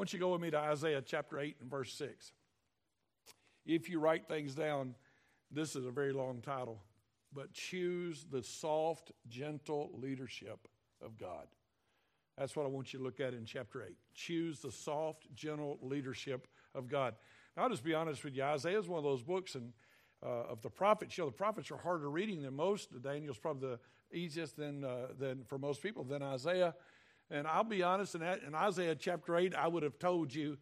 want you to go with me to Isaiah chapter 8 and verse 6. If you write things down, this is a very long title, but choose the soft, gentle leadership of God. That's what I want you to look at in chapter 8. Choose the soft, gentle leadership of God. Now, I'll just be honest with you. Isaiah is one of those books and uh, of the prophets. You know, the prophets are harder reading than most. Daniel's probably the easiest than, uh, than for most people, than Isaiah. And I'll be honest, in, that, in Isaiah chapter 8, I would have told you,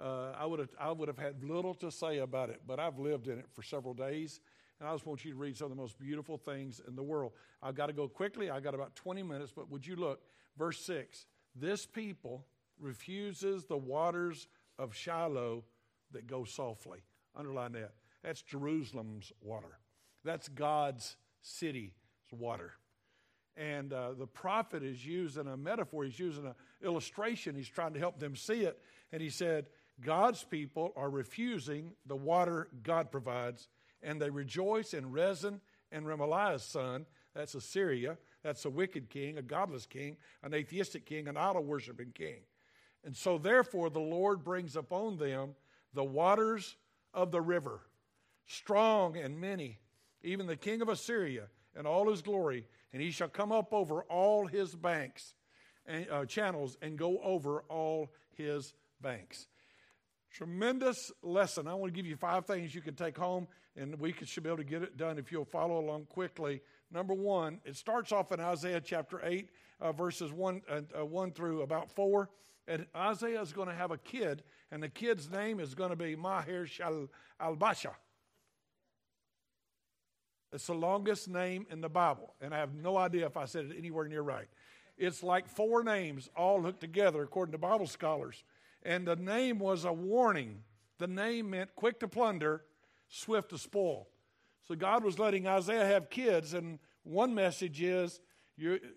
uh, I, would have, I would have had little to say about it, but I've lived in it for several days. And I just want you to read some of the most beautiful things in the world. I've got to go quickly. I've got about 20 minutes, but would you look? Verse 6 This people refuses the waters of Shiloh that go softly. Underline that. That's Jerusalem's water. That's God's city's water. And uh, the prophet is using a metaphor, he's using an illustration. He's trying to help them see it. And he said, God's people are refusing the water God provides, and they rejoice in Rezin and Remaliah's son. That's Assyria. That's a wicked king, a godless king, an atheistic king, an idol worshiping king. And so, therefore, the Lord brings upon them the waters of the river, strong and many, even the king of Assyria and all his glory, and he shall come up over all his banks and uh, channels and go over all his banks. Tremendous lesson. I want to give you five things you can take home, and we should be able to get it done if you'll follow along quickly. Number one, it starts off in Isaiah chapter 8, uh, verses 1, uh, 1 through about 4. And Isaiah is going to have a kid, and the kid's name is going to be Maher Shal Albasha. It's the longest name in the Bible, and I have no idea if I said it anywhere near right. It's like four names all hooked together, according to Bible scholars. And the name was a warning. The name meant quick to plunder, swift to spoil. So God was letting Isaiah have kids, and one message is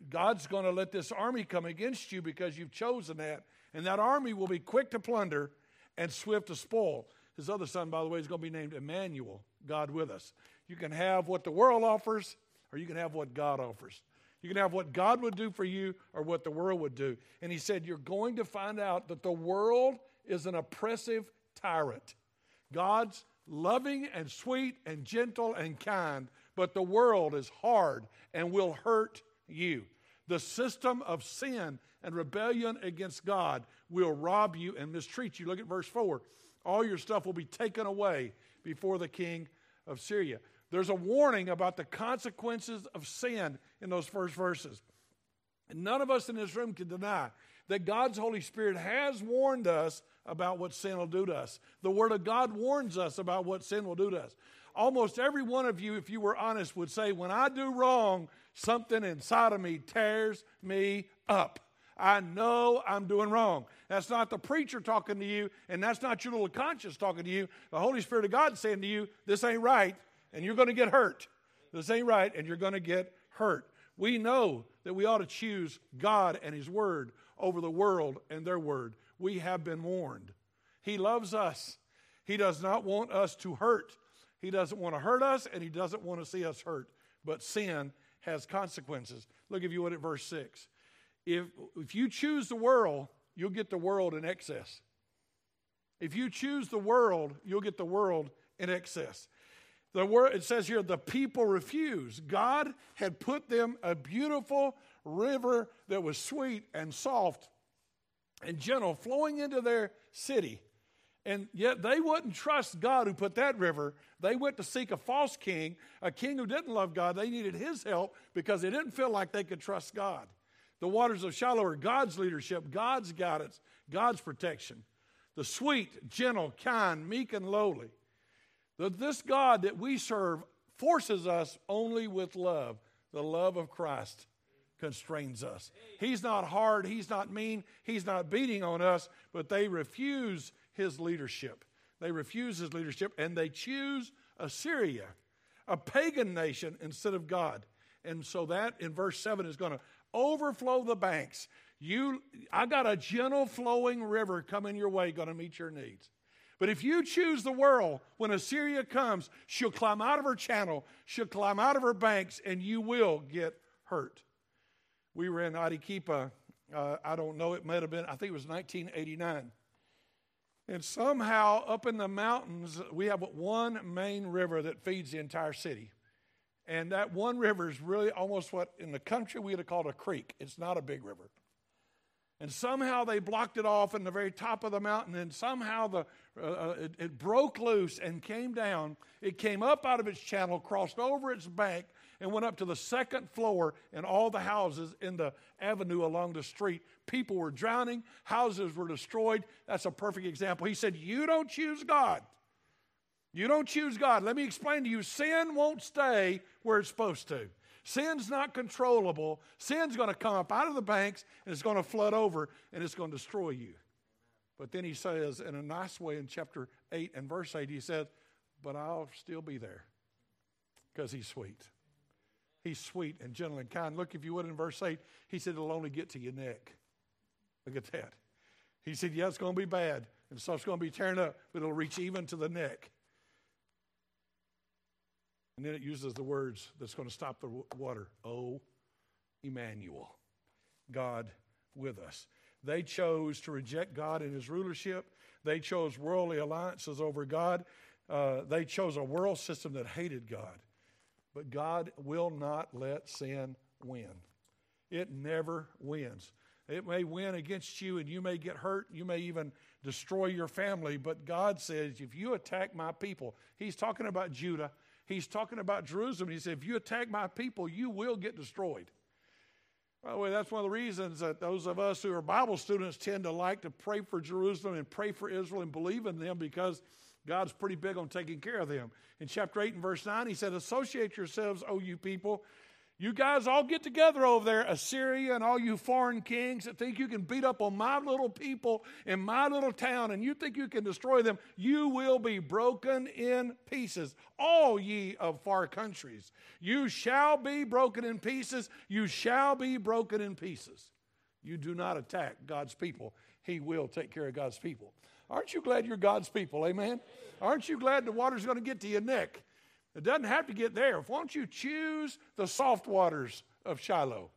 God's going to let this army come against you because you've chosen that, and that army will be quick to plunder and swift to spoil. His other son, by the way, is going to be named Emmanuel, God with us. You can have what the world offers, or you can have what God offers. You can have what God would do for you or what the world would do. And he said, You're going to find out that the world is an oppressive tyrant. God's loving and sweet and gentle and kind, but the world is hard and will hurt you. The system of sin and rebellion against God will rob you and mistreat you. Look at verse 4. All your stuff will be taken away before the king of Syria. There's a warning about the consequences of sin in those first verses. And none of us in this room can deny that God's Holy Spirit has warned us about what sin will do to us. The Word of God warns us about what sin will do to us. Almost every one of you, if you were honest, would say, When I do wrong, something inside of me tears me up. I know I'm doing wrong. That's not the preacher talking to you, and that's not your little conscience talking to you. The Holy Spirit of God saying to you, This ain't right, and you're going to get hurt. This ain't right, and you're going to get hurt. We know that we ought to choose God and His Word over the world and their Word. We have been warned. He loves us. He does not want us to hurt. He doesn't want to hurt us, and He doesn't want to see us hurt. But sin has consequences. Look, if you would, at verse 6. If, if you choose the world, you'll get the world in excess. If you choose the world, you'll get the world in excess. The word it says here, the people refused. God had put them a beautiful river that was sweet and soft and gentle flowing into their city. And yet they wouldn't trust God who put that river. They went to seek a false king, a king who didn't love God. They needed his help because they didn't feel like they could trust God. The waters of Shiloh are God's leadership, God's guidance, God's protection. The sweet, gentle, kind, meek, and lowly. That this God that we serve forces us only with love. The love of Christ constrains us. He's not hard, He's not mean, He's not beating on us, but they refuse His leadership. They refuse His leadership and they choose Assyria, a pagan nation, instead of God. And so that in verse 7 is going to overflow the banks. You, I got a gentle flowing river coming your way, going to meet your needs. But if you choose the world, when Assyria comes, she'll climb out of her channel, she'll climb out of her banks, and you will get hurt. We were in Arequipa, uh, I don't know, it might have been, I think it was 1989. And somehow, up in the mountains, we have one main river that feeds the entire city. And that one river is really almost what in the country we would have called a creek. It's not a big river. And somehow they blocked it off in the very top of the mountain, and somehow the, uh, uh, it, it broke loose and came down. It came up out of its channel, crossed over its bank, and went up to the second floor and all the houses in the avenue along the street. People were drowning, houses were destroyed. That's a perfect example. He said, You don't choose God. You don't choose God. Let me explain to you sin won't stay where it's supposed to. Sin's not controllable. Sin's going to come up out of the banks and it's going to flood over and it's going to destroy you. But then he says, in a nice way, in chapter 8 and verse 8, he says, But I'll still be there because he's sweet. He's sweet and gentle and kind. Look, if you would, in verse 8, he said, It'll only get to your neck. Look at that. He said, Yeah, it's going to be bad, and stuff's going to be tearing up, but it'll reach even to the neck. And then it uses the words that's going to stop the water. Oh, Emmanuel, God with us. They chose to reject God and his rulership. They chose worldly alliances over God. Uh, they chose a world system that hated God. But God will not let sin win. It never wins. It may win against you and you may get hurt. You may even destroy your family. But God says, if you attack my people, He's talking about Judah, He's talking about Jerusalem. He said, if you attack my people, you will get destroyed. By the way, that's one of the reasons that those of us who are Bible students tend to like to pray for Jerusalem and pray for Israel and believe in them because God's pretty big on taking care of them. In chapter 8 and verse 9, he said, Associate yourselves, O you people. You guys all get together over there, Assyria and all you foreign kings that think you can beat up on my little people in my little town and you think you can destroy them. You will be broken in pieces, all ye of far countries. You shall be broken in pieces. You shall be broken in pieces. You do not attack God's people, He will take care of God's people. Aren't you glad you're God's people? Amen. Aren't you glad the water's going to get to your neck? It doesn't have to get there. Why don't you choose the soft waters of Shiloh?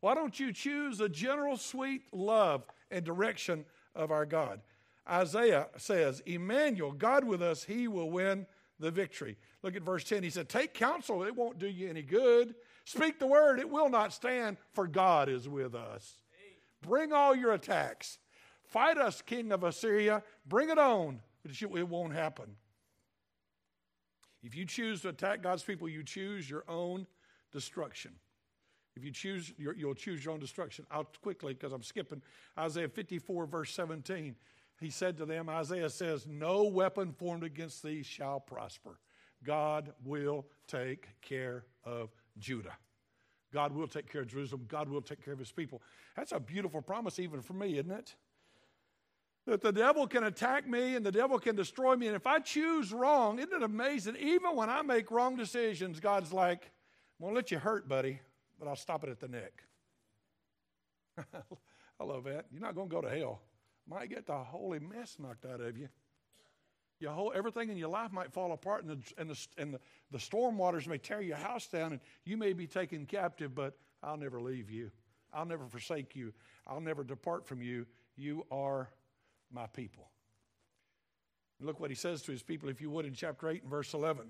Why don't you choose the general sweet love and direction of our God? Isaiah says, Emmanuel, God with us, he will win the victory. Look at verse 10. He said, Take counsel, it won't do you any good. Speak the word, it will not stand, for God is with us. Bring all your attacks. Fight us, king of Assyria. Bring it on. It won't happen. If you choose to attack God's people, you choose your own destruction. If you choose, you'll choose your own destruction. I'll quickly, because I'm skipping Isaiah 54, verse 17. He said to them, Isaiah says, No weapon formed against thee shall prosper. God will take care of Judah. God will take care of Jerusalem. God will take care of his people. That's a beautiful promise, even for me, isn't it? That the devil can attack me and the devil can destroy me. And if I choose wrong, isn't it amazing? Even when I make wrong decisions, God's like, I'm going to let you hurt, buddy, but I'll stop it at the neck. I love that. You're not going to go to hell. Might get the holy mess knocked out of you. Your whole, everything in your life might fall apart, and, the, and, the, and the, the storm waters may tear your house down, and you may be taken captive, but I'll never leave you. I'll never forsake you. I'll never depart from you. You are my people. look what he says to his people, if you would, in chapter 8 and verse 11.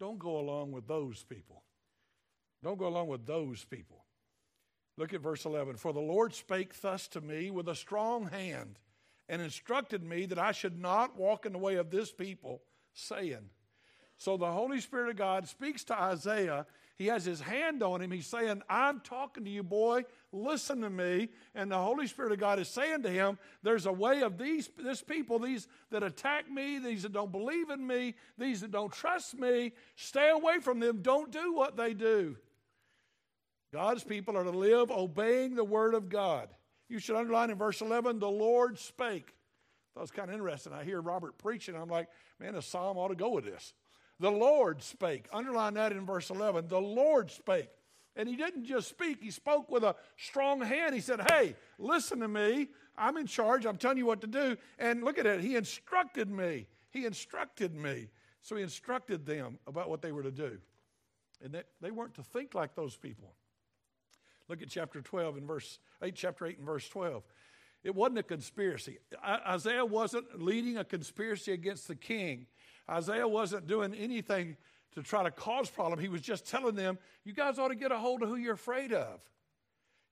Don't go along with those people. Don't go along with those people. Look at verse 11. For the Lord spake thus to me with a strong hand and instructed me that I should not walk in the way of this people, saying, so the Holy Spirit of God speaks to Isaiah he has his hand on him. He's saying, I'm talking to you, boy. Listen to me. And the Holy Spirit of God is saying to him, There's a way of these this people, these that attack me, these that don't believe in me, these that don't trust me. Stay away from them. Don't do what they do. God's people are to live obeying the word of God. You should underline in verse 11, the Lord spake. That was kind of interesting. I hear Robert preaching. I'm like, man, a psalm ought to go with this. The Lord spake. Underline that in verse 11. The Lord spake. And he didn't just speak, he spoke with a strong hand. He said, Hey, listen to me. I'm in charge. I'm telling you what to do. And look at it. He instructed me. He instructed me. So he instructed them about what they were to do. And they, they weren't to think like those people. Look at chapter 12 and verse 8, chapter 8 and verse 12. It wasn't a conspiracy. Isaiah wasn't leading a conspiracy against the king. Isaiah wasn't doing anything to try to cause problem. He was just telling them, you guys ought to get a hold of who you're afraid of.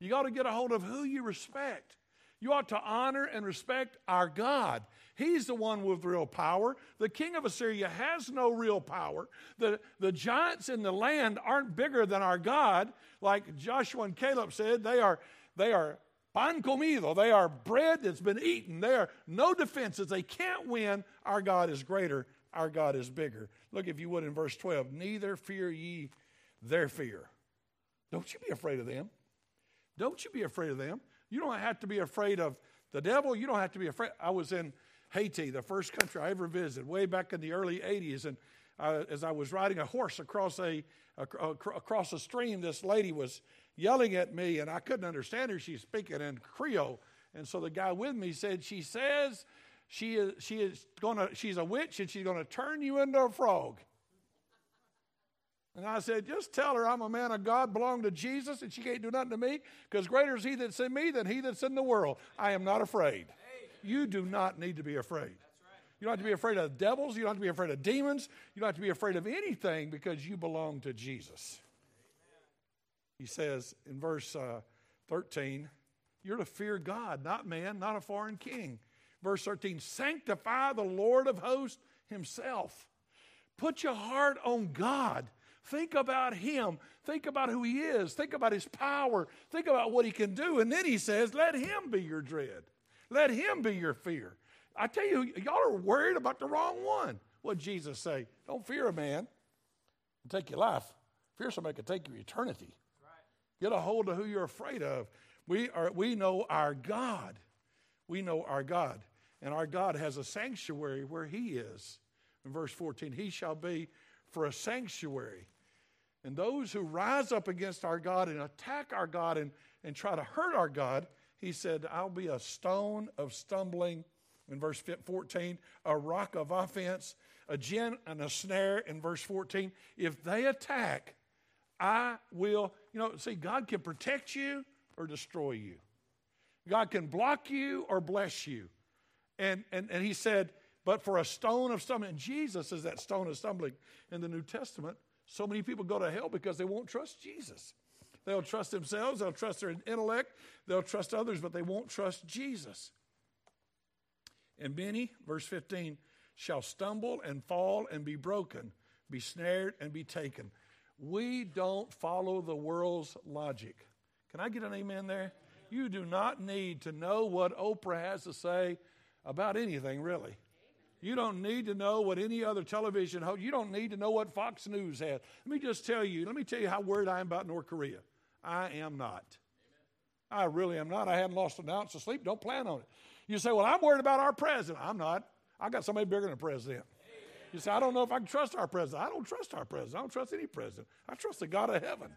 You ought to get a hold of who you respect. You ought to honor and respect our God. He's the one with real power. The king of Assyria has no real power. The, the giants in the land aren't bigger than our God. Like Joshua and Caleb said, they are, they are pan comido. They are bread that's been eaten. They are no defenses. They can't win. Our God is greater. Our God is bigger. Look, if you would, in verse 12, neither fear ye their fear. Don't you be afraid of them. Don't you be afraid of them. You don't have to be afraid of the devil. You don't have to be afraid. I was in Haiti, the first country I ever visited, way back in the early 80s. And as I was riding a horse across a, a, across a stream, this lady was yelling at me, and I couldn't understand her. She's speaking in Creole. And so the guy with me said, She says she is, she is gonna, she's a witch and she's gonna turn you into a frog. And I said, just tell her I'm a man of God, belong to Jesus, and she can't do nothing to me, because greater is he that's in me than he that's in the world. I am not afraid. You do not need to be afraid. You don't have to be afraid of devils. You don't have to be afraid of demons. You don't have to be afraid of anything because you belong to Jesus. He says in verse uh, 13, You're to fear God, not man, not a foreign king. Verse 13, Sanctify the Lord of hosts himself. Put your heart on God. Think about Him. Think about who He is. Think about His power. Think about what He can do. And then He says, Let Him be your dread. Let Him be your fear. I tell you, y'all are worried about the wrong one. What Jesus say? Don't fear a man and take your life. Fear somebody could take your eternity. Get a hold of who you're afraid of. We, are, we know our God. We know our God. And our God has a sanctuary where He is. In verse 14, He shall be for a sanctuary. And those who rise up against our God and attack our God and, and try to hurt our God, He said, I'll be a stone of stumbling. In verse 14, a rock of offense, a gin and a snare. In verse 14, if they attack, I will, you know, see, God can protect you or destroy you. God can block you or bless you. And, and, and he said, but for a stone of stumbling, and Jesus is that stone of stumbling in the New Testament. So many people go to hell because they won't trust Jesus. They'll trust themselves, they'll trust their intellect, they'll trust others, but they won't trust Jesus. And many, verse 15, shall stumble and fall and be broken, be snared and be taken. We don't follow the world's logic. Can I get an amen there? You do not need to know what Oprah has to say about anything, really. You don't need to know what any other television host, you don't need to know what Fox News has. Let me just tell you, let me tell you how worried I am about North Korea. I am not. I really am not. I hadn't lost an ounce of sleep. Don't plan on it. You say, well, I'm worried about our president. I'm not. I got somebody bigger than a president. You say, I don't know if I can trust our president. I don't trust our president. I don't trust any president. I trust the God of heaven.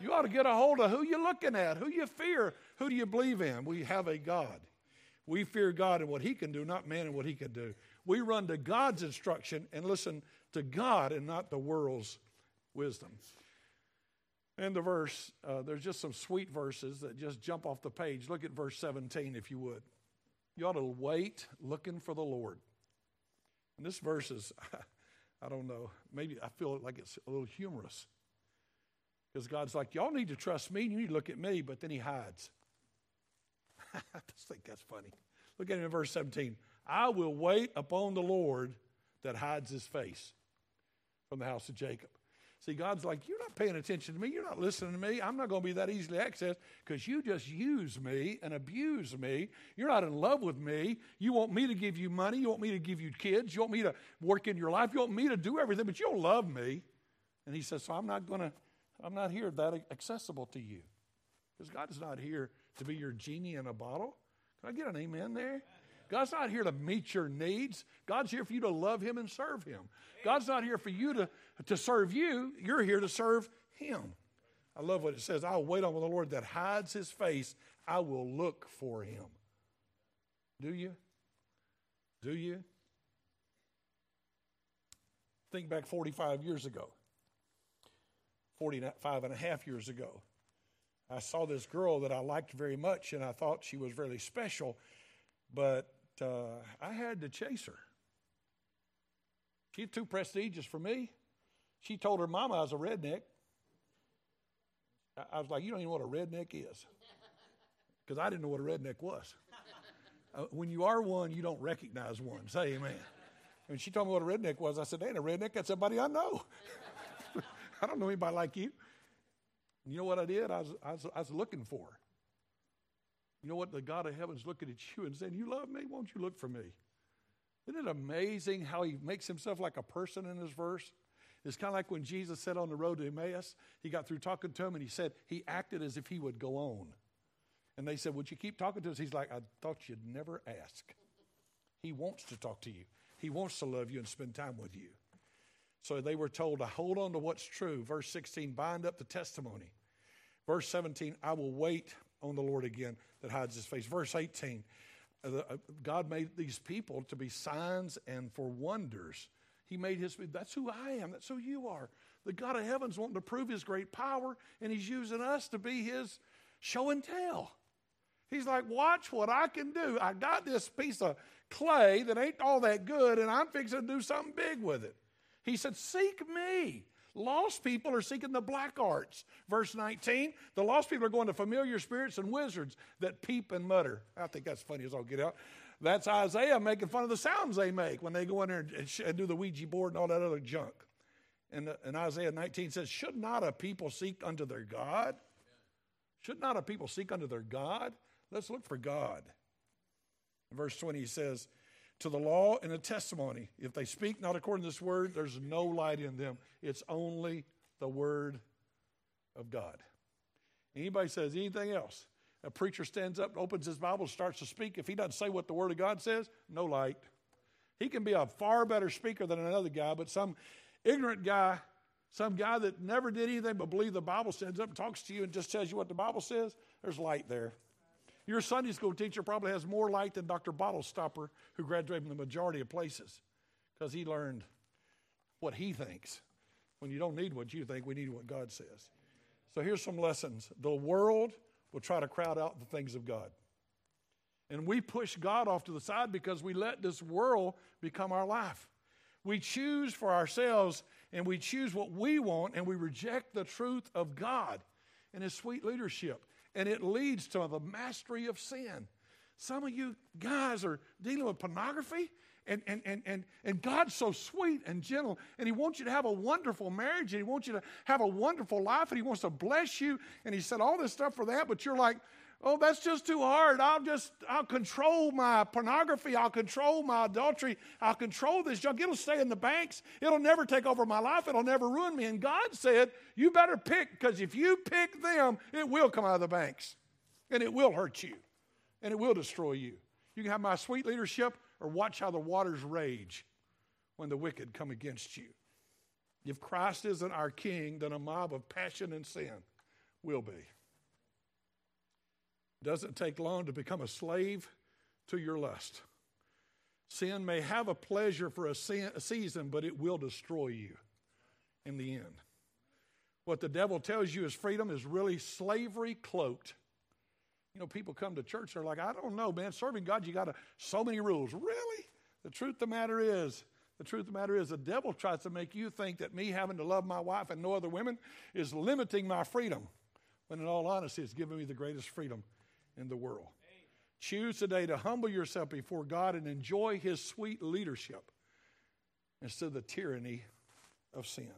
You ought to get a hold of who you're looking at, who you fear, who do you believe in. We have a God. We fear God and what He can do, not man and what He can do. We run to God's instruction and listen to God and not the world's wisdom. And the verse, uh, there's just some sweet verses that just jump off the page. Look at verse 17 if you would. You ought to wait looking for the Lord. And this verse is, I don't know, maybe I feel like it's a little humorous. Because God's like, y'all need to trust me, you need to look at me, but then he hides. I just think that's funny. Look at it in verse 17. I will wait upon the Lord that hides his face from the house of Jacob. See, God's like, You're not paying attention to me. You're not listening to me. I'm not going to be that easily accessed because you just use me and abuse me. You're not in love with me. You want me to give you money. You want me to give you kids. You want me to work in your life. You want me to do everything, but you don't love me. And he says, So I'm not going to, I'm not here that accessible to you. Because God is not here to be your genie in a bottle. Can I get an amen there? God's not here to meet your needs. God's here for you to love Him and serve Him. God's not here for you to, to serve you. You're here to serve Him. I love what it says I'll wait on the Lord that hides His face. I will look for Him. Do you? Do you? Think back 45 years ago, 45 and a half years ago. I saw this girl that I liked very much, and I thought she was really special, but uh, I had to chase her. She's too prestigious for me. She told her mama I was a redneck. I was like, You don't even know what a redneck is. Because I didn't know what a redneck was. Uh, when you are one, you don't recognize one. Say amen. When she told me what a redneck was, I said, Ain't a redneck, that's somebody I know. I don't know anybody like you. You know what I did? I was, I was, I was looking for. You know what? The God of heaven's looking at you and saying, You love me? Won't you look for me? Isn't it amazing how he makes himself like a person in this verse? It's kind of like when Jesus said on the road to Emmaus, he got through talking to him and he said he acted as if he would go on. And they said, Would you keep talking to us? He's like, I thought you'd never ask. He wants to talk to you, he wants to love you and spend time with you. So they were told to hold on to what's true. Verse 16, bind up the testimony. Verse 17, I will wait on the Lord again that hides his face. Verse 18, uh, uh, God made these people to be signs and for wonders. He made his, that's who I am, that's who you are. The God of heaven's wanting to prove his great power, and he's using us to be his show and tell. He's like, watch what I can do. I got this piece of clay that ain't all that good, and I'm fixing to do something big with it. He said, Seek me. Lost people are seeking the black arts. Verse 19, the lost people are going to familiar spirits and wizards that peep and mutter. I think that's funny as all get out. That's Isaiah making fun of the sounds they make when they go in there and, do the Ouija board and all that other junk. And, uh, and Isaiah 19 says, Should not a people seek unto their God? Should not a people seek unto their God? Let's look for God. Verse 20, he says, To the law and the testimony, if they speak not according to this word, there's no light in them. It's only the word of God. Anybody says anything else, a preacher stands up, opens his Bible, starts to speak. If he doesn't say what the Word of God says, no light. He can be a far better speaker than another guy, but some ignorant guy, some guy that never did anything but believe the Bible stands up and talks to you and just tells you what the Bible says, there's light there. Your Sunday school teacher probably has more light than Dr. Bottle Stopper, who graduated from the majority of places, because he learned what he thinks. When you don't need what you think, we need what God says. So here's some lessons. The world will try to crowd out the things of God. And we push God off to the side because we let this world become our life. We choose for ourselves and we choose what we want and we reject the truth of God and His sweet leadership and it leads to the mastery of sin. Some of you guys are dealing with pornography, and, and, and, and, and God's so sweet and gentle, and He wants you to have a wonderful marriage, and He wants you to have a wonderful life, and He wants to bless you, and He said all this stuff for that, but you're like, oh, that's just too hard. I'll just, I'll control my pornography. I'll control my adultery. I'll control this junk. It'll stay in the banks. It'll never take over my life. It'll never ruin me. And God said, you better pick, because if you pick them, it will come out of the banks. And it will hurt you. And it will destroy you. You can have my sweet leadership or watch how the waters rage when the wicked come against you. If Christ isn't our king, then a mob of passion and sin will be doesn't take long to become a slave to your lust. Sin may have a pleasure for a, season, but it will destroy you in the end. What the devil tells you is freedom is really slavery cloaked. You know, people come to church, they're like, I don't know, man, serving God, you got so many rules. Really? The truth of the matter is, the truth of the matter is, the devil tries to make you think that me having to love my wife and no other women is limiting my freedom. When in all honesty, it's giving me the greatest freedom in the world. Choose today to humble yourself before God and enjoy His sweet leadership instead of the tyranny of sin.